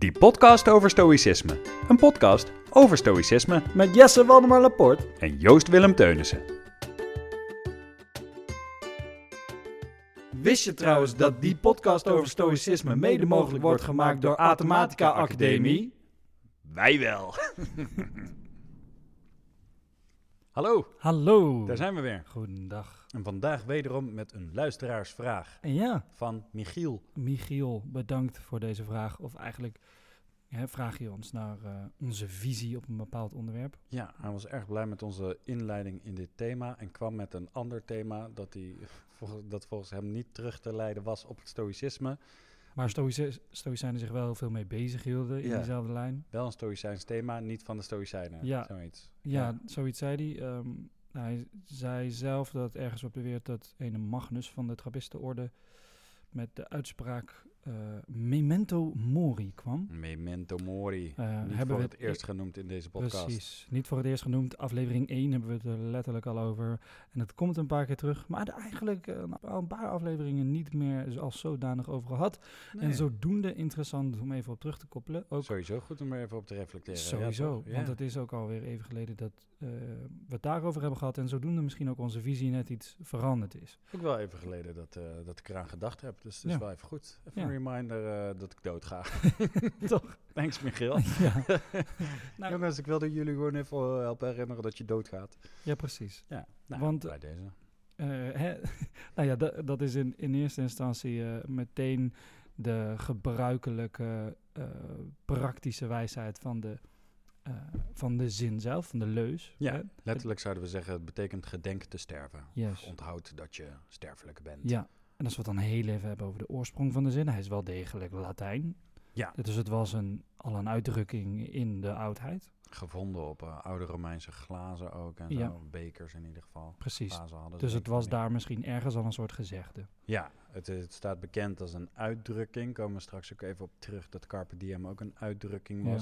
Die podcast over stoïcisme. Een podcast over stoïcisme Met Jesse Waldemar Laporte. en Joost Willem Teunissen. Wist je trouwens dat die podcast over stoïcisme mede mogelijk wordt gemaakt door Athematica Academie? Wij wel. Hallo, Hallo. daar zijn we weer. Goedendag. En vandaag wederom met een luisteraarsvraag En ja, van Michiel. Michiel, bedankt voor deze vraag. Of eigenlijk hè, vraag je ons naar eh, onze visie op een bepaald onderwerp. Ja, hij was erg blij met onze inleiding in dit thema en kwam met een ander thema dat, hij, volgens, dat volgens hem niet terug te leiden was op het stoïcisme. Maar stoïci- stoïcijnen zich wel veel mee bezig hielden in Ja. diezelfde lijn. Wel een stoïcijns thema, niet van de stoïcijnen. Ja. Zoiets. Ja, Ja. zoiets zei hij. Ehm, hij zei zelf dat ergens op beweert dat ene Magnus van de Trappistenorde met de uitspraak eh, memento mori kwam. Memento mori. Eh, niet hebben voor we het eerst genoemd in deze podcast. Precies, niet voor het eerst genoemd. Aflevering 1 hebben we het er letterlijk al over. En het komt een paar keer terug, maar er eigenlijk eh, al een paar afleveringen niet meer als zodanig over gehad. En zodoende interessant om even op terug te koppelen. Ook Sowieso goed om er even op te reflecteren. Sowieso? Ja. want het is ook alweer even geleden dat eh, we het daarover hebben gehad. En zodoende misschien ook onze visie net iets veranderd is. Ook wel even geleden dat, eh, dat ik eraan gedacht heb. Dus het is Ja. wel even goed. Even Ja. een reminder eh, dat ik dood ga. Toch? Thanks, Michiel. ja. Nou- Jongens, ik wilde jullie gewoon even helpen herinneren dat je doodgaat. ja, precies. Ja, nou, Want- bij deze. Eh, hè, nou ja, da- dat is in, in eerste instantie eh, meteen de gebruikelijke eh, praktische wijsheid van de, eh, van de zin zelf, van de leus. Ja, hè. letterlijk zouden we zeggen, het betekent gedenk te sterven. Yes. Onthoud dat je sterfelijk bent. Ja, en als we het dan heel even hebben over de oorsprong van de zin, hij is wel degelijk Latijn. Ja. Dus het was een, al een uitdrukking in de oudheid. Gevonden op eh, oude Romeinse glazen ook en Ja. zo. Bekers in ieder geval. Precies. Dus het was daar misschien ergens al een soort gezegde. Ja, het, het staat bekend als een uitdrukking. Komen we straks ook even op terug dat Carpe Diem ook een uitdrukking Ja.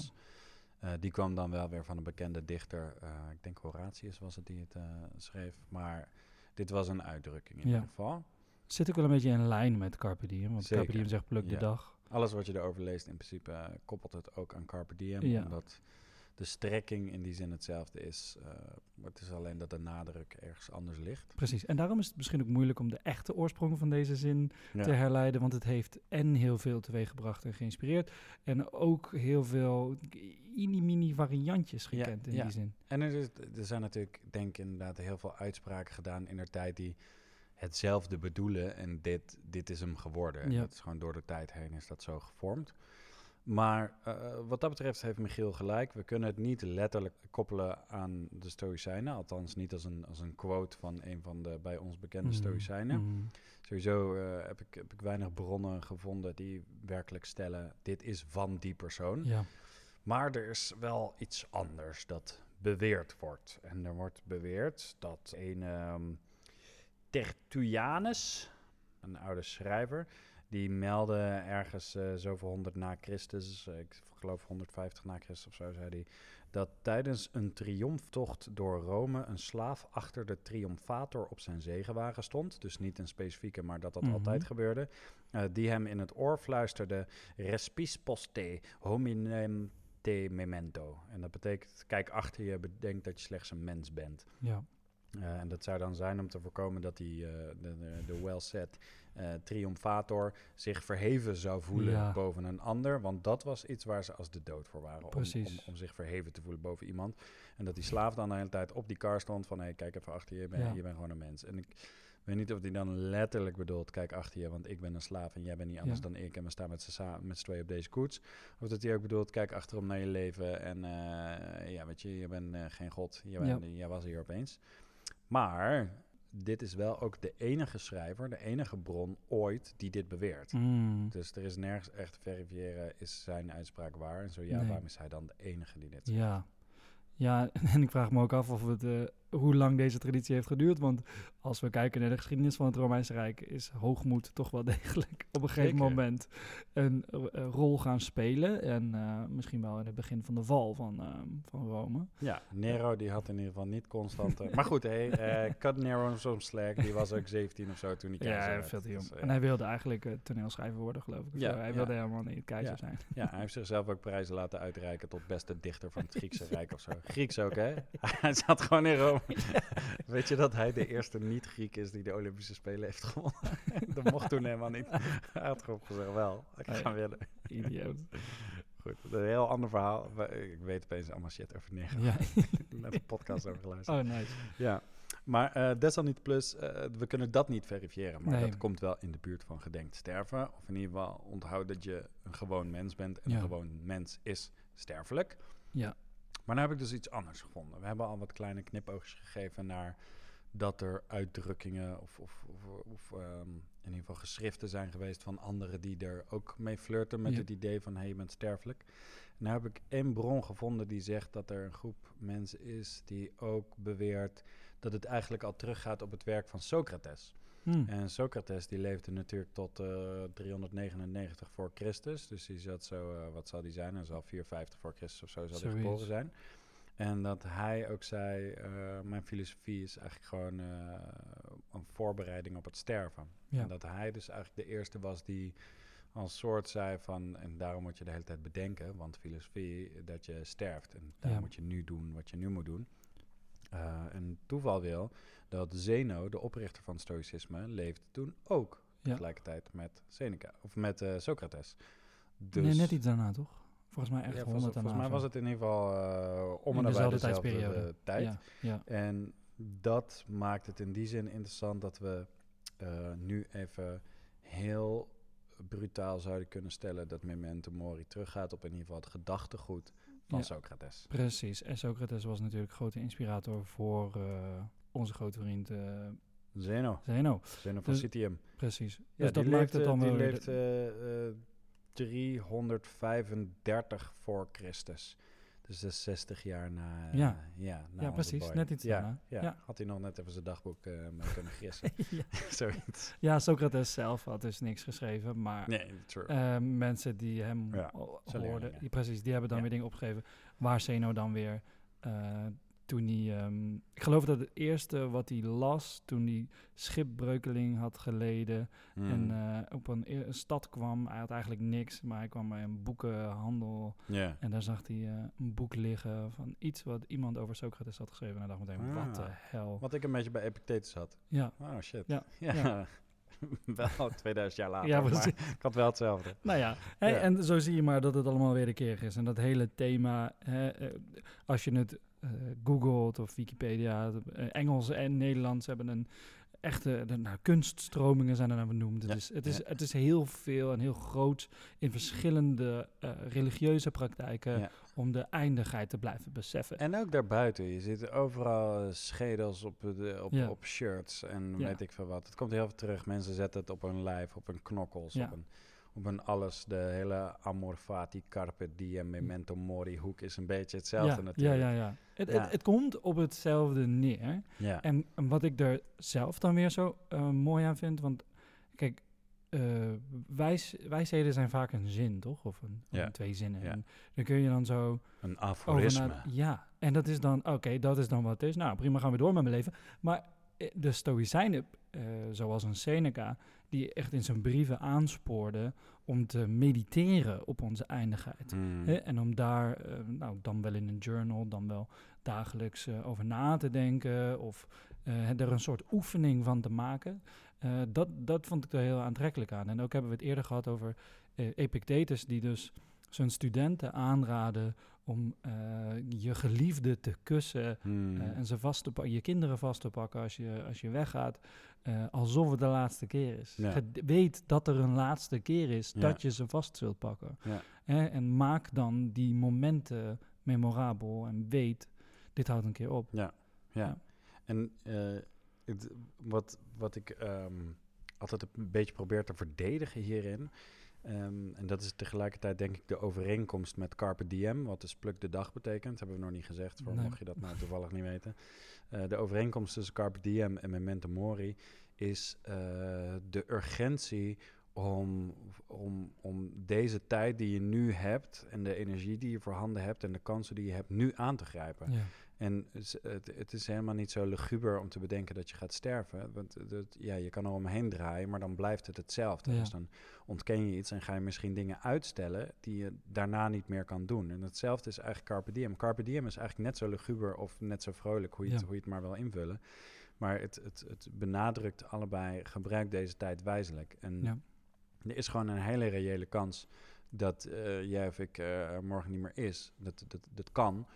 Eh, die kwam dan wel weer van een bekende dichter. eh, ik denk Horatius was het die het eh, schreef. Maar dit was een uitdrukking in Ja. ieder geval. Zit ook wel een beetje in lijn met Carpe Diem, want Carpe Zeker. Diem zegt pluk de dag. Alles wat je erover leest, in principe koppelt het ook aan Carpe Diem. Ja. Omdat de strekking in die zin hetzelfde is. eh, maar het is alleen dat de nadruk ergens anders ligt. Precies. En daarom is het misschien ook moeilijk om de echte oorsprong van deze zin Ja. te herleiden, want het heeft en heel veel teweeggebracht en geïnspireerd, en ook heel veel mini-mini variantjes Ja, gekend in ja. die zin. En er, is, er zijn natuurlijk, denk ik, inderdaad heel veel uitspraken gedaan in de tijd die hetzelfde bedoelen. En dit, dit is hem geworden. En Ja. Dat is gewoon door de tijd heen is dat zo gevormd. Maar eh, wat dat betreft heeft Michiel gelijk. We kunnen het niet letterlijk koppelen aan de Stoïcijnen. Althans niet als een, als een quote van een van de bij ons bekende Mhm. Stoïcijnen. Mhm. Sowieso eh, heb, ik, heb ik weinig bronnen gevonden die werkelijk stellen... dit is van die persoon. Ja. Maar er is wel iets anders dat beweerd wordt. En er wordt beweerd dat een ehm, Tertullianus, een oude schrijver, die meldde ergens eh, zoveel honderd na Christus, eh, ik geloof 150 na Christus of zo, zei hij, dat tijdens een triomftocht door Rome een slaaf achter de triomfator op zijn zegenwagen stond. Dus niet een specifieke, maar dat dat Mhm. altijd gebeurde. eh, die hem in het oor fluisterde, respis poste hominem te memento. En dat betekent, kijk achter je, bedenk dat je slechts een mens bent. ja. En dat zou dan zijn om te voorkomen dat die, de, de, de well-set triomfator zich verheven zou voelen Ja. boven een ander. Want dat was iets waar ze als de dood voor waren. Om, om, Precies. om zich verheven te voelen boven iemand. En dat die slaaf dan de hele tijd op die kar stond van... hé, hey, kijk even achter je, je bent, Ja. je bent gewoon een mens. En ik weet niet of hij dan letterlijk bedoelt... kijk achter je, want ik ben een slaaf en jij bent niet anders Ja. dan ik... en we staan met z'n tweeën op deze koets. Of dat hij ook bedoelt, kijk achterom naar je leven... en eh, ja, weet je, je bent eh, geen god. Je bent, Jij was hier opeens. Maar dit is wel ook de enige schrijver, de enige bron ooit die dit beweert. Mm. Dus er is nergens echt te verifiëren, is zijn uitspraak waar? En zo ja, Nee. waarom is hij dan de enige die dit zegt? Ja. Ja, en ik vraag me ook af of het eh, hoe lang deze traditie heeft geduurd. Want als we kijken naar de geschiedenis van het Romeinse Rijk, is hoogmoed toch wel degelijk op een gegeven Zeker. moment een, eh, rol gaan spelen. En eh, misschien wel in het begin van de val van, eh, van Rome. Ja, Nero die had in ieder geval niet constant... maar goed, hey, eh, cut Nero soms slack. Die was ook 17 of zo toen hij keizer Ja, werd. veel te jong. Dus, en hij wilde eigenlijk toneelschrijver worden, geloof ik. Ja. Hij ja. wilde helemaal niet keizer Ja. zijn. Ja, hij heeft zichzelf ook prijzen laten uitreiken tot beste dichter van het Griekse Rijk of zo. Grieks ook, hè? Hij zat gewoon in Rome. Weet je dat hij de eerste niet-Griek is die de Olympische Spelen heeft gewonnen? dat mocht toen helemaal niet. Hij had gewoon gezegd, wel, ik ga willen. Idioot. Goed, een heel ander verhaal. Ik weet opeens allemaal shit over Nero. Ja. Net een podcast over geluisterd. Oh, nice. Ja, maar eh desalniettemin plus, eh, we kunnen dat niet verifiëren. Maar Nee. dat komt wel in de buurt van gedenkt sterven. Of in ieder geval onthoud dat je een gewoon mens bent. En Ja. een gewoon mens is sterfelijk. Ja. Maar nu heb ik dus iets anders gevonden. We hebben al wat kleine knipoogjes gegeven naar dat er uitdrukkingen of, of, of, of, ehm, in ieder geval geschriften zijn geweest van anderen die er ook mee flirten met Ja. het idee van hey, je bent sterfelijk. En nu heb ik één bron gevonden die zegt dat er een groep mensen is die ook beweert dat het eigenlijk al teruggaat op het werk van Socrates. Hm. En Socrates die leefde natuurlijk tot eh 399 voor Christus. Dus die zat zo, eh, wat zal die zijn? Hij zal 450 voor Christus of zo zal hij geboren zijn. En dat hij ook zei, eh, mijn filosofie is eigenlijk gewoon een voorbereiding op het sterven. Ja. En dat hij dus eigenlijk de eerste was die als soort zei van, en daarom moet je de hele tijd bedenken, want filosofie, dat je sterft. En daar Ja. moet je nu doen wat je nu moet doen. Eh en toeval wil dat Zeno, de oprichter van het stoïcisme, leefde toen ook Ja. tegelijkertijd met Seneca, of met eh, Socrates. Dus, nee, net iets daarna, toch? Volgens mij echt ja, 100 volgens, daarna. volgens mij was het in ieder geval eh, om en nabij dezelfde tijd. Ja, ja. En dat maakt het in die zin interessant dat we nu even heel brutaal zouden kunnen stellen dat Memento Mori teruggaat op in ieder geval het gedachtegoed van Ja. Socrates. Precies. En Socrates was natuurlijk grote inspirator voor eh, onze grote vriend eh Zeno, Zeno. Zeno van Dus- Citium. Precies. Ja, dus dat die maakt leeft, het dan die wel weer... leeft eh, eh, 335 voor Christus. Dus dat is 60 jaar na, eh, Ja. ja, na Ja, precies. Net iets ja, daarna. Ja. Ja. Had hij nog net even zijn dagboek eh mee kunnen gissen. ja. Zoiets. ja, Socrates zelf had dus niks geschreven, maar Nee, eh, mensen die hem hoorden, die, precies, die hebben dan weer dingen opgegeven waar Zeno dan weer toen hij, ehm, ik geloof dat het eerste wat hij las toen hij schipbreukeling had geleden Hmm. en eh, op een, e- een stad kwam, hij had eigenlijk niks, maar hij kwam bij een boekenhandel en daar zag hij eh, een boek liggen van iets wat iemand over Socrates had geschreven en hij dacht meteen, wat de Ah. hel. Wat ik een beetje bij Epictetus had. Ja, Oh shit. Ja, ja. wel 2000 jaar later. Ja, maar ik had wel hetzelfde. Nou ja, hè, Ja. en zo zie je maar dat het allemaal wederkerig is. En dat hele thema, hè, eh, als je het eh, googelt of Wikipedia, eh, Engels en Nederlands hebben een echte de, nou, kunststromingen zijn er naar benoemd. Ja, Het, is, het, is, ja. het is heel veel en heel groot in verschillende eh, religieuze praktijken Ja. om de eindigheid te blijven beseffen. En ook daarbuiten. Je ziet overal schedels op, de, op, op shirts en weet ik veel wat. Het komt heel veel terug. Mensen zetten het op hun lijf, op hun knokkels, op, op hun alles. De hele amor fati, carpe diem, memento mori hoek is een beetje hetzelfde ja, natuurlijk. ja, ja. Het, Ja. Het, het komt op hetzelfde neer. Ja. En wat ik er zelf dan weer zo eh, mooi aan vind, want kijk, eh, wijs, wijsheden zijn vaak een zin, toch? Of, een, Ja. een twee zinnen. Ja. En dan kun je dan zo Een aforisme. Ja, en dat is dan, oké, dat is dan wat het is. Nou, prima, gaan we door met mijn leven. Maar eh, de Stoïcijnen, eh, zoals een Seneca, die echt in zijn brieven aanspoorde om te mediteren op onze eindigheid. Mm. Hè, en om daar, eh, nou, dan wel in een journal, dan wel dagelijks eh, over na te denken of eh, er een soort oefening van te maken. Dat, dat vond ik er heel aantrekkelijk aan. En ook hebben we het eerder gehad over Epictetus, die dus zijn studenten aanraden om eh, je geliefde te kussen eh, en ze vast te je kinderen vast te pakken als je, als je weggaat, eh, alsof het de laatste keer is. Ja. Weet dat er een laatste keer is Ja. dat je ze vast zult pakken. Ja. En maak dan die momenten memorabel en weet, dit houdt een keer op. Ja, ja. Ja. En het, wat, wat ik ehm, altijd een beetje probeer te verdedigen hierin, Ehm, en dat is tegelijkertijd denk ik de overeenkomst met Carpe Diem, wat dus pluk de dag betekent. Hebben we nog niet gezegd, voor Nee. mocht je dat nou toevallig niet weten. Eh, de overeenkomst tussen Carpe Diem en Memento Mori is eh, de urgentie om, om, om deze tijd die je nu hebt en de energie die je voorhanden hebt en de kansen die je hebt nu aan te grijpen. Ja. En het, het is helemaal niet zo luguber om te bedenken dat je gaat sterven. Want het, ja, je kan er omheen draaien, maar dan blijft het hetzelfde. Ja. Dus dan ontken je iets en ga je misschien dingen uitstellen die je daarna niet meer kan doen. En hetzelfde is eigenlijk Carpe Diem. Carpe Diem is eigenlijk net zo luguber of net zo vrolijk, hoe je, het, hoe je het maar wil invullen. Maar het, het, het benadrukt allebei, gebruik deze tijd wijzelijk. En Ja. er is gewoon een hele reële kans dat eh, jij of ik er morgen niet meer is. Dat, dat, dat kan.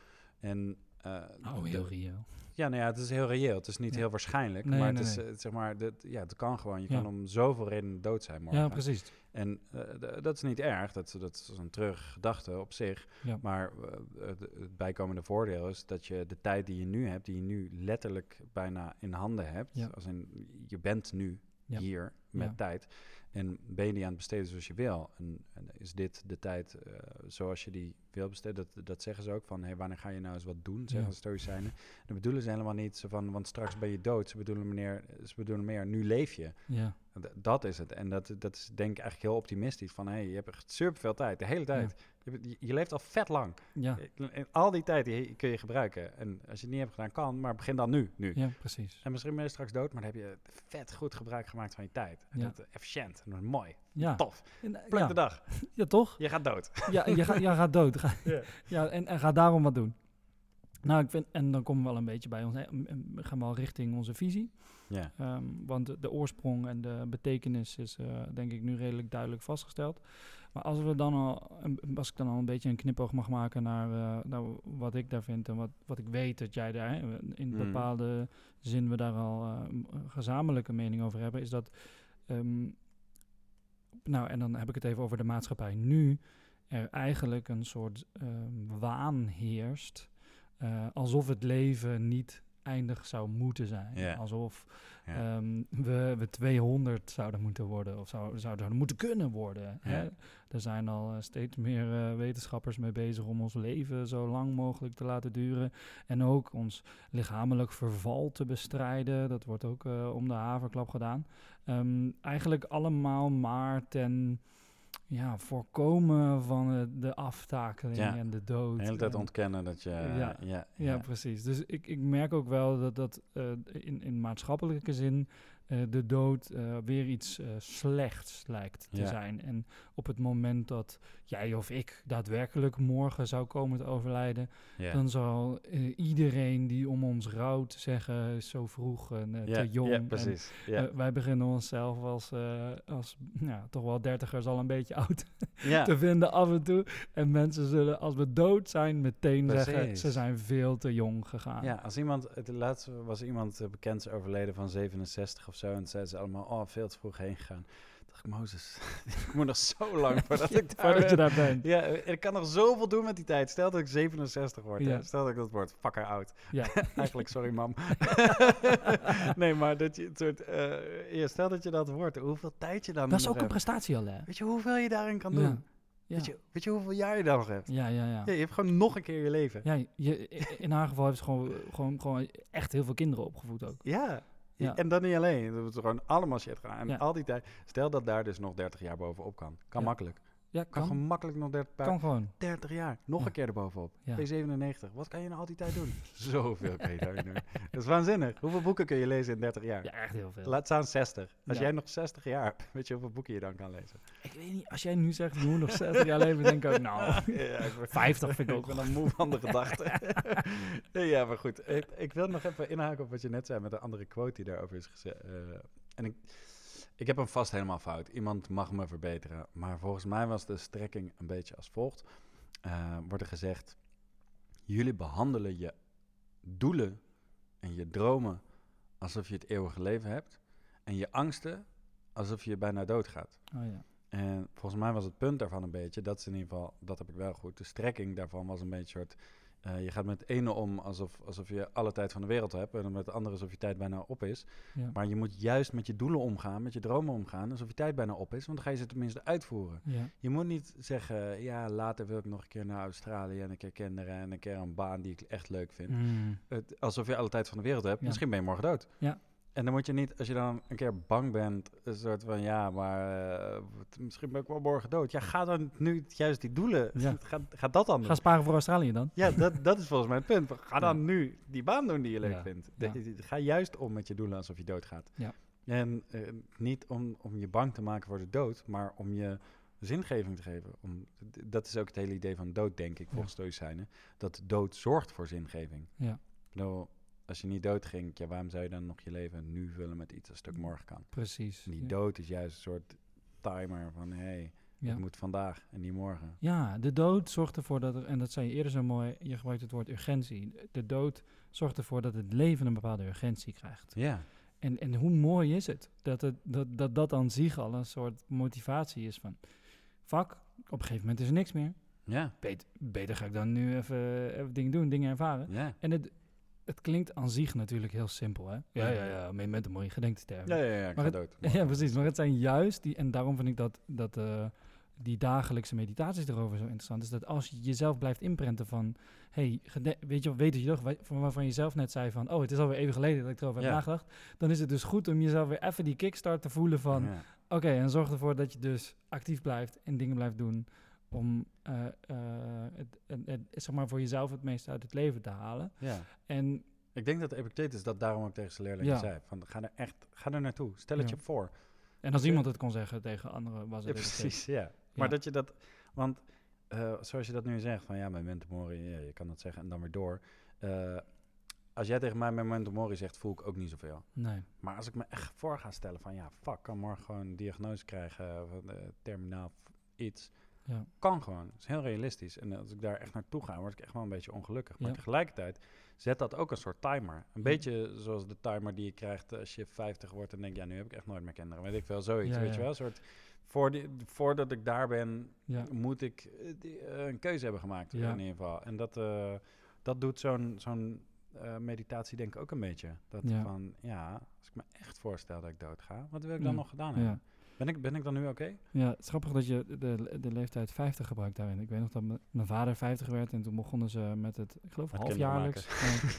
En, eh, Oh, de- heel reëel. ja, nou ja, het is heel reëel. Het is niet Ja. heel waarschijnlijk, Nee, maar nee, het is nee. eh, zeg maar, ja, het kan gewoon. Je Ja. kan om zoveel redenen dood zijn morgen. Ja, precies. En eh, dat is niet erg, dat, dat is een teruggedachte op zich. Ja. Maar het, bijkomende voordeel is dat je de tijd die je nu hebt, die je nu letterlijk bijna in handen hebt, als in je bent nu hier met Ja. tijd. En ben je die aan het besteden zoals je wil? En, en is dit de tijd eh, zoals je die wil besteden? Dat, dat zeggen ze ook van, hey, wanneer ga je nou eens wat doen? Zeggen Ja. stoïcijnen. Dat bedoelen ze helemaal niet zo van, want straks ben je dood. Ze bedoelen, meneer, ze bedoelen meer, nu leef je. Ja. D- Dat is het. En dat, dat is denk ik eigenlijk heel optimistisch. Van, hey, je hebt echt super veel tijd, de hele tijd. Je, hebt- je, je leeft al vet lang. Ja. En al die tijd die kun je gebruiken. En als je het niet hebt gedaan, kan. Maar begin dan nu. nu. ja, precies. En misschien ben je straks dood, maar dan heb je vet goed gebruik gemaakt van je tijd. En Ja. dat, eh, efficiënt. Mooi. Ja. Tof. Eh, Pluk ja. de dag. ja, toch? Je gaat dood. Ja, je, gaat, je gaat dood. Ga- Ja. ja, en, en ga daarom wat doen. Nou, ik vind, en dan komen we wel een beetje bij ons, hè, we gaan wel richting onze visie. Ja. Ehm, want de, de oorsprong en de betekenis is eh, denk ik nu redelijk duidelijk vastgesteld. Maar als, we dan al, als ik dan al een beetje een knipoog mag maken naar, naar wat ik daar vind en wat, wat ik weet dat jij daar hè, in Mhm. bepaalde zin we daar al gezamenlijke mening over hebben, is dat. ehm, nou, en dan heb ik het even over de maatschappij nu. Er eigenlijk een soort ehm, waan heerst. eh, alsof het leven niet eindig zou moeten zijn. Alsof. Ehm, we, we 200 zouden moeten worden of zou, zouden moeten kunnen worden. Hè? Er zijn al eh, steeds meer eh, wetenschappers mee bezig om ons leven zo lang mogelijk te laten duren. En ook ons lichamelijk verval te bestrijden. Dat wordt ook om de haverklap gedaan. Ehm, eigenlijk allemaal maar ten ja, voorkomen van eh, de aftakeling Ja. en de dood. De hele tijd en- ontkennen dat je... Ja. ja, ja, ja, precies. Dus ik, ik merk ook wel dat dat eh, in, in maatschappelijke zin eh, de dood eh, weer iets eh, slechts lijkt te Ja. zijn. En op het moment dat jij of ik daadwerkelijk morgen zou komen te overlijden, ja. dan zal iedereen die om ons rouwt zeggen, zo vroeg en ja, te jong. Ja, En, precies. Eh, wij beginnen onszelf als, als ja, toch wel dertigers al een beetje oud te vinden af en toe. En mensen zullen, als we dood zijn, meteen zeggen, ze zijn veel te jong gegaan. Ja, als iemand, het laatste was iemand bekend overleden van 67 of zo. En zeiden ze allemaal, oh, veel te vroeg heen gegaan. Toen dacht ik, Mozes, ik moet nog zo lang voordat ik daar Voordat je daar bent. Ja, ik kan nog zoveel doen met die tijd. Stel dat ik 67 word. Ja. Stel dat ik dat word. Fucker oud. Ja. Eigenlijk, sorry mam. nee, maar dat je het soort... eh, ja, stel dat je dat wordt. Hoeveel tijd je dan Dat is ook een prestatie al, hè? Weet je hoeveel je daarin kan doen? Ja. Weet, je, weet je hoeveel jaar je dan nog hebt? Ja, ja, ja. Ja, je hebt gewoon nog een keer je leven. Ja, je, in haar geval heeft ze gewoon, gewoon, gewoon echt heel veel kinderen opgevoed ook. Ja. Ja. En dan niet alleen. Dat is gewoon allemaal shit gaan. En Ja. al die tijd. Stel dat daar dus nog 30 jaar bovenop kan. Kan Ja. makkelijk. Ja, Kan, kan. gewoon makkelijk nog 30, Kan gewoon. 30 jaar. Nog Ja. een keer erbovenop. Ja. Ben je 97. Wat kan je nou al die tijd doen? Zoveel kan je daarin doen. Dat is waanzinnig. Hoeveel boeken kun je lezen in 30 jaar? Ja, echt heel veel. Laat staan 60. Als Ja. jij nog 60 jaar hebt, weet je hoeveel boeken je dan kan lezen? Ik weet niet, als jij nu zegt, je moet nog 60 jaar leven, denk ik ook, nou, ja, ik ben- 50 vind ik ook Ik ben dan moe van de gedachte. ja, maar goed. Ik, ik wil nog even inhaken op wat je net zei met een andere quote die daarover is gezegd. eh, en ik, ik heb hem vast helemaal fout. Iemand mag me verbeteren. Maar volgens mij was de strekking een beetje als volgt. Eh, wordt er gezegd, jullie behandelen je doelen en je dromen alsof je het eeuwige leven hebt. En je angsten alsof je bijna doodgaat. oh ja. En volgens mij was het punt daarvan een beetje, dat is in ieder geval, dat heb ik wel goed. De strekking daarvan was een beetje een soort, Eh, je gaat met het ene om alsof, alsof je alle tijd van de wereld hebt. En met het andere alsof je tijd bijna op is. Ja. Maar je moet juist met je doelen omgaan, met je dromen omgaan. Alsof je tijd bijna op is. Want dan ga je ze tenminste uitvoeren. Ja. Je moet niet zeggen, ja, later wil ik nog een keer naar Australië en een keer kinderen en een keer een baan die ik echt leuk vind. Mm. Het, alsof je alle tijd van de wereld hebt. Ja. Misschien ben je morgen dood. Ja. En dan moet je niet, als je dan een keer bang bent, een soort van, ja, maar eh, misschien ben ik wel morgen dood. Ja, ga dan nu juist die doelen, Ja. ga, ga dat dan doen. Ga sparen voor Australië dan. Ja, dat, dat is volgens mij het punt. Ga dan nu die baan doen die je leuk Ja. vindt. Ja. De- ga juist om met je doelen alsof je doodgaat. Ja. En eh, niet om, om je bang te maken voor de dood, maar om je zingeving te geven. Om, dat is ook het hele idee van dood, denk ik, Ja. volgens Stoïcijnen. Dat dood zorgt voor zingeving. Ja. Als je niet dood ging, ja, waarom zou je dan nog je leven nu vullen met iets als het ook morgen kan? Precies. Die ja. dood is juist een soort timer van, hé, hey, Ja. het moet vandaag en niet morgen. Ja, de dood zorgt ervoor dat er, en dat zei je eerder zo mooi, je gebruikt het woord urgentie. De dood zorgt ervoor dat het leven een bepaalde urgentie krijgt. Ja, En, en hoe mooi is het dat, het dat, dat dat aan zich al een soort motivatie is van, fuck, op een gegeven moment is er niks meer. ja, Beter, beter ga ik dan nu even, even dingen doen, dingen ervaren. ja. En het, het klinkt aan zich natuurlijk heel simpel, hè? Ja, ja, ja, met een mooie gedenkterm. Ja, ja, ja, ik Maar ga het- dood. Ja, precies. Maar het zijn juist die, en daarom vind ik dat, dat eh, die dagelijkse meditaties erover zo interessant is. Dat als je jezelf blijft inprenten van, hey, weet je, weet je nog, wa- van waarvan je zelf net zei van, oh, het is alweer even geleden dat ik erover heb nagedacht. Dan is het dus goed om jezelf weer even die kickstart te voelen van, Ja. oké, en zorg ervoor dat je dus actief blijft en dingen blijft doen om, eh, eh, het, het, het- zeg maar, voor jezelf het meeste uit het leven te halen. ja. En Ik denk dat Epictetus dat daarom ook tegen zijn leerlingen Ja. zei. Van, ga er echt, ga er naartoe. Stel het Ja. je voor. En als iemand het kon zeggen tegen anderen, was het precies, ja. Maar dat je dat... Want eh, zoals je dat nu zegt, van ja, memento mori, ja, je kan dat zeggen en dan weer door. Als jij tegen mij memento mori zegt, voel ik ook niet zoveel. Nee. Maar als ik me echt voor ga stellen van ja, fuck, kan morgen gewoon een diagnose krijgen van eh, terminaal iets. Ja. Kan gewoon. Het is heel realistisch. En als ik daar echt naartoe ga, word ik echt wel een beetje ongelukkig. Maar Ja. tegelijkertijd zet dat ook een soort timer. Een Ja. beetje zoals de timer die je krijgt als je 50 wordt en denk ja, nu heb ik echt nooit meer kinderen. Weet ik wel, zoiets. Weet je wel? Een soort, voor die, voordat ik daar ben, moet ik eh, die, eh, een keuze hebben gemaakt in ieder geval. En dat, eh, dat doet zo'n zo'n meditatie denk ik ook een beetje. Dat van, ja, als ik me echt voorstel dat ik dood ga, wat wil ik dan nog gedaan Ja. hebben? Ben ik, ben ik dan nu oké? Ja, het is grappig dat je de, de leeftijd 50 gebruikt daarin. Ik weet nog dat mijn vader 50 werd en toen begonnen ze met het, ik geloof Met halfjaarlijks,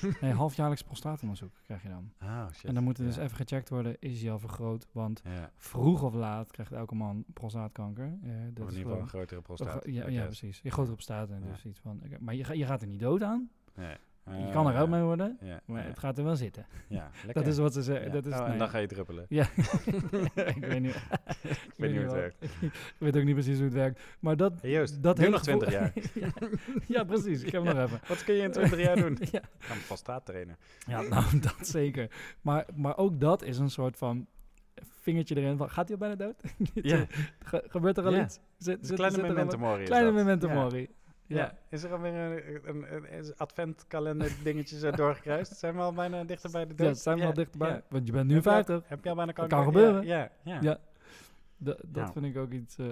nee, nee, halfjaarlijks prostatonderzoek krijg je dan. Oh, shit. En dan moet er dus Ja. even gecheckt worden, is hij al vergroot? Want Ja. vroeg of laat krijgt elke man prostaatkanker. Eh, dat Of in is ieder een grotere prostaat. ja, ja, precies. Je grotere prostaat en dus iets van. maar je, je gaat er niet dood aan. Nee. Je kan er Eh, ook mee worden, Ja, maar ja, het gaat er wel zitten. ja, lekker. Dat is wat ze zeggen. Ja. Dat is, Oh, nou en dan ga je druppelen. Ja, ik weet niet. Ik weet niet hoe het werkt. ik weet ook niet precies hoe het werkt. Maar dat, Hey Joost, dat hele nog 20 jaar. ja, ja, precies. Ik heb hem nog even. Wat kun je in 20 jaar doen? ja. Gaan we vast trainen. ja, nou, dat zeker. Maar, maar ook dat is een soort van vingertje erin van, gaat hij al bijna dood? Ja. Ge- gebeurt er al Ja. iets? Zit, Een zit- kleine zit er wat- mori Kleine Ja. mori. Ja. Ja. Is er alweer een, een, een, een adventkalender dingetje zo doorgekruist? Zijn we al bijna dichter bij de dood? Ja, zijn we al dichterbij. ja. Want je bent nu Heb je al- 50. Heb je al bijna kan gebeuren. Ja, ja, ja. Ja. Da- dat Ja. vind ik ook iets, eh,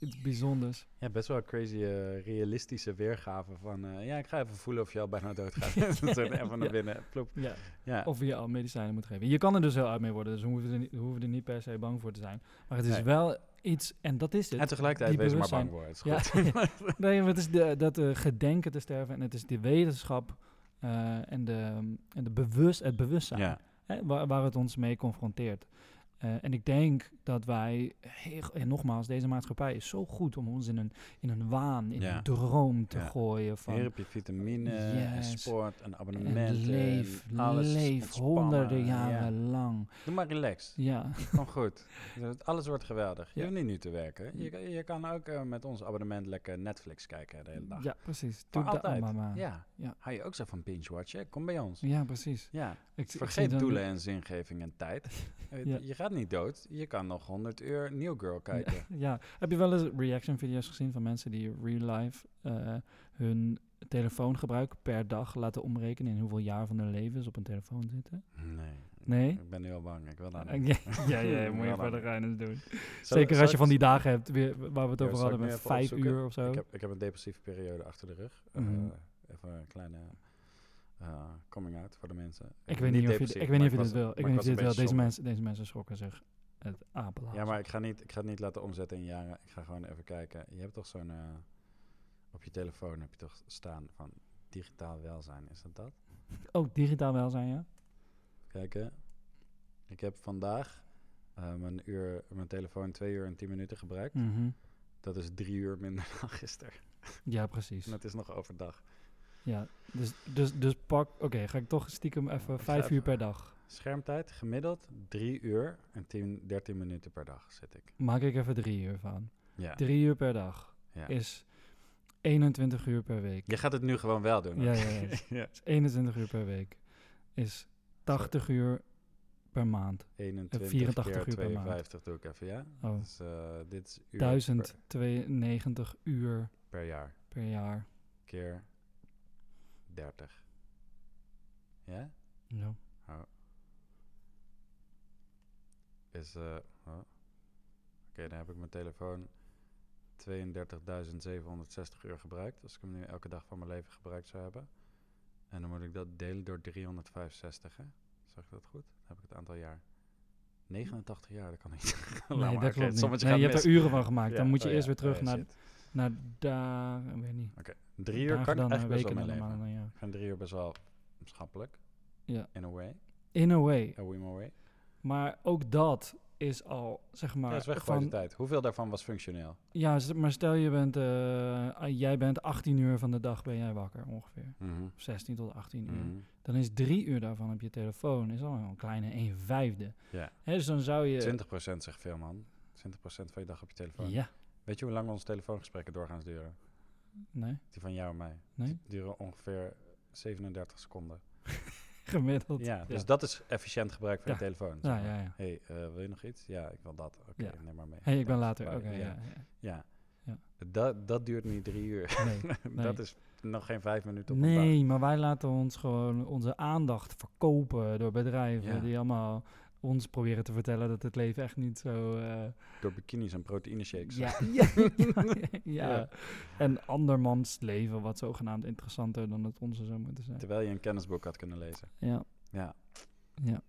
iets bijzonders. Ja, best wel een crazy eh, realistische weergave van... eh, ja, ik ga even voelen of je al bijna dood gaat. Zo even naar binnen, ploep. Ja. Ja, Of je al medicijnen moet geven. Je kan er dus heel uit mee worden, dus we hoeven er niet, we hoeven er niet per se bang voor te zijn. Maar het is Nee. wel iets, en dat is het. en tegelijkertijd die wees maar bang voor. Het Ja. nee, maar het is de, dat uh, gedenken te sterven en het is de wetenschap eh, en, de, en de bewust, het bewustzijn ja. hè, waar, waar het ons mee confronteert. Eh, en ik denk dat wij, heel- en nogmaals, deze maatschappij is zo goed om ons in een, in een waan, in Ja. een droom te Ja. gooien van Hier heb je vitamine, en sport, en en abonnementen. leef, en alles leef honderden ja. jaren lang. Doe maar relaxed. Ja, Kom goed. Dus Alles wordt geweldig. Je hoeft niet nu te werken. Je, kan- je kan ook eh, met ons abonnement lekker Netflix kijken de hele dag. ja precies. Doe dat altijd. allemaal. Ja. Ja. Hou je ook zo van binge-watchen? Kom bij ons. Ja, precies. Ja. Ik, ik Vergeet dan- doelen en zingeving en tijd. Eh, Ja. Je gaat niet dood. Je kan nog 100 uur New Girl kijken. Ja, ja. Heb je wel eens reaction video's gezien van mensen die real life eh, hun telefoongebruik per dag laten omrekenen in hoeveel jaar van hun leven ze op een telefoon zitten? Nee. Nee? Ik ben nu al bang. Ik wil dat Eh, niet. ja, ja, moet je verder rijden doen. Zal- Zeker zal als je van die dagen hebt weer, waar we het over hadden met vijf opzoeken? uur of zo. Ik heb, ik heb een depressieve periode achter de rug. Eh, Mhm. Even een kleine eh, coming out voor de mensen. Ik weet niet of je, ik weet niet of maar je dit wil. Ik weet niet of je dit wil. Deze mensen, deze mensen schrokken zich het apenlaars. Ja, maar ik ga, niet, ik ga het niet laten omzetten in jaren. Ik ga gewoon even kijken. Je hebt toch zo'n... eh, op je telefoon heb je toch staan van digitaal welzijn. Is dat dat? Ook Oh, digitaal welzijn, ja? Kijken. Ik heb vandaag eh, mijn, uur, mijn telefoon twee uur en tien minuten gebruikt. Mhm. Dat is drie uur minder dan gisteren. Ja, precies. En het is nog overdag. Ja, dus, dus, dus pak... Oké, ga ik toch stiekem even vijf uur per dag. Schermtijd gemiddeld drie uur en 10, 13 minuten per dag zit ik. Maak ik even drie uur van. Ja. Drie uur per dag ja. is 21 uur per week. Je gaat het nu gewoon wel doen. Ja, ja, ja. ja. Is 21 uur per week. Is 80 uur per maand. 21 84 keer uur per maand. 52 doe ik even, ja? Oh, Dus eh, dit is uur 1092 uur per jaar. per jaar. Keer 30. Ja? Ja. Is, eh, oh. Oké, dan heb ik mijn telefoon 32.760 uur gebruikt. Als ik hem nu elke dag van mijn leven gebruikt zou hebben. En dan moet ik dat delen door 365, hè? Zeg ik dat goed? Dan heb ik het aantal jaar. 89 jaar, dat kan niet. Nee, maar, dat klopt niet. Nee, je hebt er uren van gemaakt. Ja, Dan moet je oh eerst ja, weer terug oh ja, naar, shit. naar daar... Ik weet niet. Oké, drie uur kan ik eigenlijk best wel mee leven. maanden ja. Ik vind drie uur best wel schappelijk. Ja. In a way. In a way. A way. Maar ook dat is al, zeg maar... ja, is weg van, de tijd. Hoeveel daarvan was functioneel? Ja, maar stel je bent... eh, ah, jij bent 18 uur van de dag ben jij wakker ongeveer. Mhm, 16 tot 18 uur. mhm. Dan is drie uur daarvan op je telefoon is al een kleine 1 vijfde. Ja. Hè, dus dan zou je... 20% zegt veel, man. 20% van je dag op je telefoon. Ja. Weet je hoe lang onze telefoongesprekken doorgaans duren? Nee? Die van jou en mij. Nee? Die duren ongeveer 37 seconden. Gemiddeld. Ja, dus dat is efficiënt gebruik van Ja. je telefoon. Ja, zeg maar. ja, ja. hey, eh, wil je nog iets? Ja, ik wil dat. Oké, neem maar mee. hey, ik ben later. Oké, ja. ja. Dat, dat duurt niet drie uur. Nee, nee. dat is nog geen vijf minuten op. Nee, maar wij laten ons gewoon onze aandacht verkopen door bedrijven die allemaal ons proberen te vertellen dat het leven echt niet zo... eh, Door bikinis en proteïne shakes. ja, ja, ja. En andermans leven wat zogenaamd interessanter dan het onze zou moeten zijn. Terwijl je een kennisboek had kunnen lezen. Ja, Ja, ja.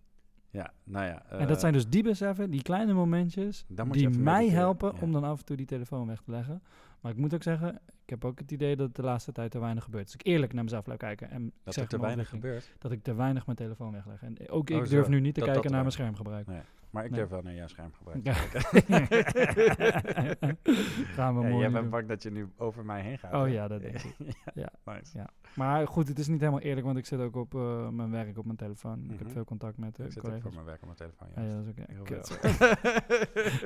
ja nou ja. en dat eh, zijn dus die beseffen, die kleine momentjes, die mij helpen om dan af en toe die telefoon weg te leggen. Maar ik moet ook zeggen, ik heb ook het idee dat de laatste tijd te weinig gebeurt. Als ik eerlijk naar mezelf blijf kijken en Dat zeg er te weinig gebeurt. dat ik te weinig mijn telefoon wegleg. En ook Oh, ik zo. durf nu niet te Dat- kijken dat naar mijn er schermgebruik. Nee. Maar ik Nee. durf wel naar jouw schermgebruik Ja. te kijken. Gaan we Ja, mooi jij bent bang dat je nu over mij heen gaat. Oh hè? ja, dat denk ik. Ja. Nice. Ja. Maar goed, het is niet helemaal eerlijk, want ik zit ook op eh, mijn werk op mijn telefoon. Ik heb Mhm. veel contact met uh, Ik zit ook voor collega's. mijn werk op mijn telefoon. Ah, ja, juist. dat is oké.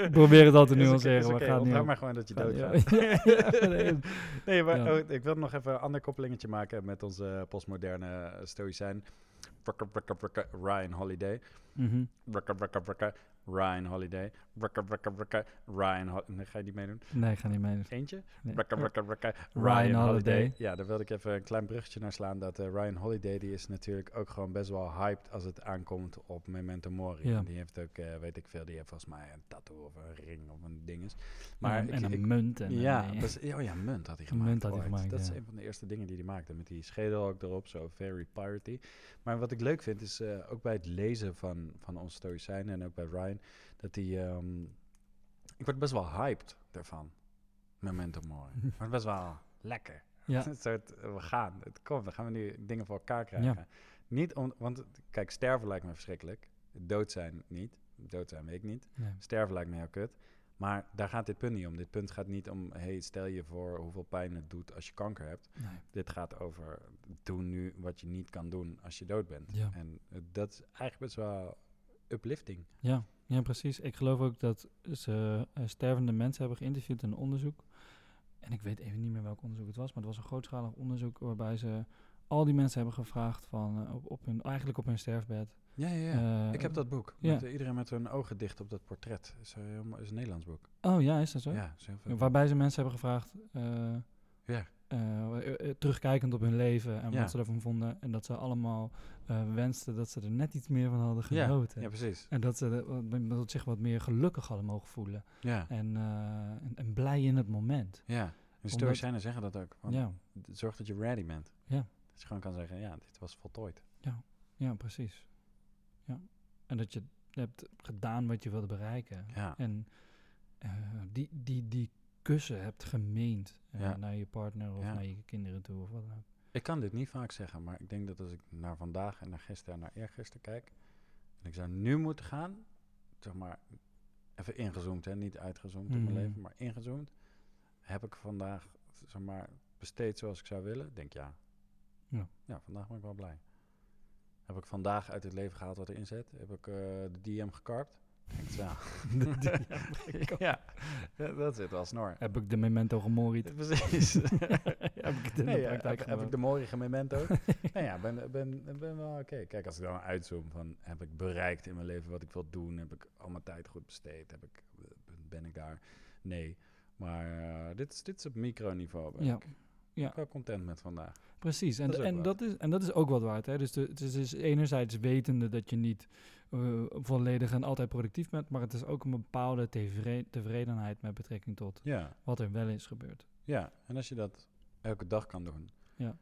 Ik probeer het altijd Is oké, nuanceren, is maar het gaat niet maar gewoon dat je Gaat- doodgaat. ja. Ja, nee. Maar Ja. oh, ik wil nog even een ander koppelingetje maken met onze postmoderne eh, stoïcijn. Ryan Holiday. Wrakker, Ryan Holiday. Ryan Holiday. Nee, ga je die meedoen? Nee, ik ga niet mee. Eentje? Nee. Ryan Holiday. Ja, daar wilde ik even een klein bruggetje naar slaan. Dat eh, Ryan Holiday, die is natuurlijk ook gewoon best wel hyped als het aankomt op Memento Mori. Ja. En Die heeft ook, eh, weet ik veel, die heeft volgens mij een tattoo of een ring of een dinges. Maar Maar en, ik- en een ik- munt. En ja, een- oh ja, munt had hij gemaakt. munt had hij gemaakt, Dat is een van de eerste dingen die hij maakte. Met die schedel ook erop, zo very piratey. Maar wat ik leuk vind is eh, ook bij het lezen van, van ons stoïcijnen en ook bij Ryan, dat hij... ehm, ik word best wel hyped daarvan. Memento mori. Ik word best wel lekker. Ja. Een soort, we gaan, het komt, dan gaan we nu dingen voor elkaar krijgen. Ja. Niet om, want kijk, sterven lijkt me verschrikkelijk. Dood zijn niet. Dood zijn weet ik niet. Nee. Sterven lijkt me heel kut. Maar daar gaat dit punt niet om. Dit punt gaat niet om, hey, stel je voor hoeveel pijn het doet als je kanker hebt. Nee. Dit gaat over, doe nu wat je niet kan doen als je dood bent. Ja. En eh, dat is eigenlijk best wel uplifting. Ja, ja, precies. Ik geloof ook dat ze eh, stervende mensen hebben geïnterviewd in een onderzoek. En ik weet even niet meer welk onderzoek het was, maar het was een grootschalig onderzoek waarbij ze al die mensen hebben gevraagd van eh, op, op hun, eigenlijk op hun sterfbed. Ja, ja, ja. Eh, ik heb dat boek. Met, iedereen met hun ogen dicht op dat portret. Is, is een Nederlands boek. Oh ja, is dat zo? Ja, is heel veel. Waarbij ze mensen hebben gevraagd, Ja. Eh, eh, terugkijkend op hun leven en Ja. wat ze ervan vonden. En dat ze allemaal eh, wensten dat ze er net iets meer van hadden Ja, genoten. ja, precies. En dat ze dat zich wat meer gelukkig hadden mogen voelen. Ja, En, en, en blij in het moment. ja. De Stoïcijnen zeggen dat ook. Ja, Zorg dat je ready bent. Ja. Dat je gewoon kan zeggen, ja, dit was voltooid. ja, precies. Ja. En dat je hebt gedaan wat je wilde bereiken. Ja, En die, die, die kussen hebt gemeend eh, Ja. naar je partner of Ja. naar je kinderen toe of wat dan ook. ik kan dit niet vaak zeggen, maar ik denk dat als ik naar vandaag en naar gisteren en naar eergisteren kijk, en ik zou nu moeten gaan, zeg maar, even ingezoomd, hè, niet uitgezoomd in mijn Mhm. leven, maar ingezoomd, heb ik vandaag, zeg maar, besteed zoals ik zou willen? Denk ja. Ja. Ja, vandaag ben ik wel blij. Heb ik vandaag uit het leven gehaald wat erin zit? Heb ik eh, de DM gekarpt? Denk het wel. ja, dat- zit wel snor. Heb ik de memento gemoried? Precies. heb ik de eh, praktijk heb, heb ik de mooie memento? nou ja, ben, ben, ben wel oké. Kijk, als ik dan uitzoom van heb ik bereikt in mijn leven wat ik wil doen? Heb ik al mijn tijd goed besteed? Heb ik, ben ik daar? Nee. Maar eh, dit, is, dit is op microniveau. Ben Ja. ik. Ja. Wel content met vandaag. Precies, en, Dat is ook en, wat. dat is, en dat is ook wat waard. Hè? Dus de, het, is, dus enerzijds wetende dat je niet eh, volledig en altijd productief bent, maar het is ook een bepaalde tevre- tevredenheid met betrekking tot Ja, wat er wel is gebeurd. ja. En als je dat elke dag kan doen. Ja.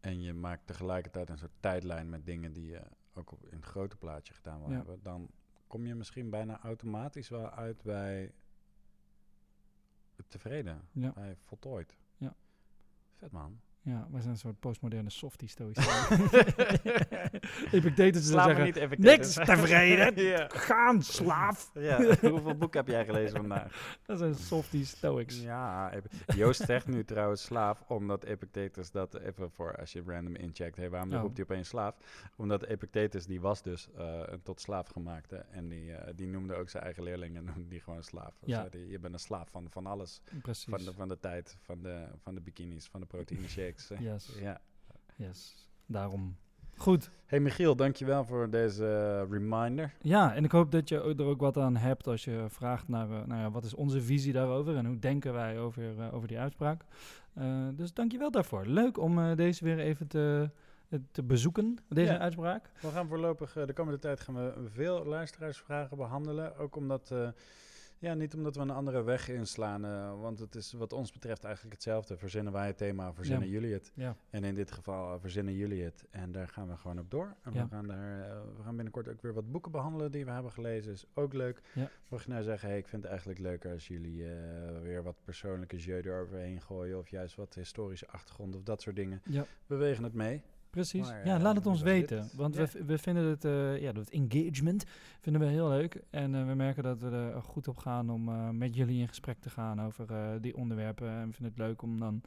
En je maakt tegelijkertijd een soort tijdlijn met dingen die je ook op, in het grote plaatje gedaan wil Ja. hebben. Dan kom je misschien bijna automatisch wel uit bij tevreden. Ja. Bij voltooid. Ja. Vet man. Ja, wij zijn een soort postmoderne softie stoïcijnen. Epictetus zou zeggen, niet niks tevreden, ja. gaan slaaf. ja. Hoeveel boek heb jij gelezen vandaag? Dat zijn softie stoics. Ja, Joost zegt nu trouwens slaaf, omdat Epictetus dat even voor als je random incheckt, hey, waarom Oh. roept hij opeens slaaf? Omdat Epictetus die was dus eh, een tot slaaf gemaakte en die, eh, die noemde ook zijn eigen leerlingen noemde die gewoon slaaf. Dus die, je bent een slaaf van, van alles, Precies. van de, van de tijd, van de, van de bikinis, van de proteïne Yes, Ja. yes. Daarom. Goed. Hey Michiel, dankjewel voor deze eh, reminder. Ja, en ik hoop dat je er ook wat aan hebt als je vraagt naar, eh, nou ja, wat is onze visie daarover en hoe denken wij over, eh, over die uitspraak. Eh dus dankjewel daarvoor. Leuk om deze weer even te, te bezoeken, deze Ja. uitspraak. We gaan voorlopig, de komende tijd gaan we veel luisteraarsvragen behandelen. Ook omdat, ja, niet omdat we een andere weg inslaan. eh, want het is wat ons betreft eigenlijk hetzelfde. Verzinnen wij het thema, verzinnen Ja. jullie het. Ja, En in dit geval eh, verzinnen jullie het. En daar gaan we gewoon op door. En Ja. we, gaan daar, eh, we gaan binnenkort ook weer wat boeken behandelen die we hebben gelezen. Is ook leuk. Ja. Mocht je nou zeggen, hey, ik vind het eigenlijk leuker als jullie weer wat persoonlijke jeu eroverheen gooien. Of juist wat historische achtergrond of dat soort dingen. We wegen het mee. Precies. Maar, ja, eh, laat het ons dit? weten. Want Ja. we, v- we vinden het, eh, ja, dat engagement vinden we heel leuk. En eh, we merken dat we er goed op gaan om eh, met jullie in gesprek te gaan over eh, die onderwerpen. En we vinden het leuk om dan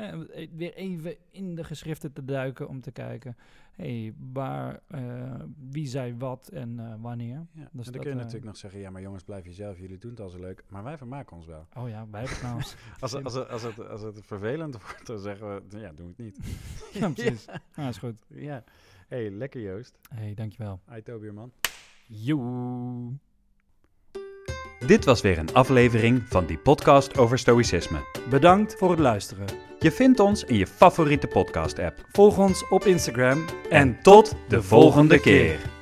eh, weer even in de geschriften te duiken om te kijken. hey, waar, eh, wie zei wat en eh, wanneer. Ja. Dus en dan dat, kun je natuurlijk nog zeggen, ja, maar jongens, blijf jezelf, jullie doen het al zo leuk. Maar wij vermaken ons wel. Oh ja, wij hebben het nou. Als, als, als, als, het, als het vervelend wordt, dan zeggen we, ja, doen we het niet. ja, precies. Ja, is goed. Ja. hey, lekker Joost. hey, dankjewel. Hi Tobierman. Joe. Dit was weer een aflevering van die podcast over stoïcisme. Bedankt voor het luisteren. Je vindt ons in je favoriete podcast-app. Volg ons op Instagram En tot de volgende keer.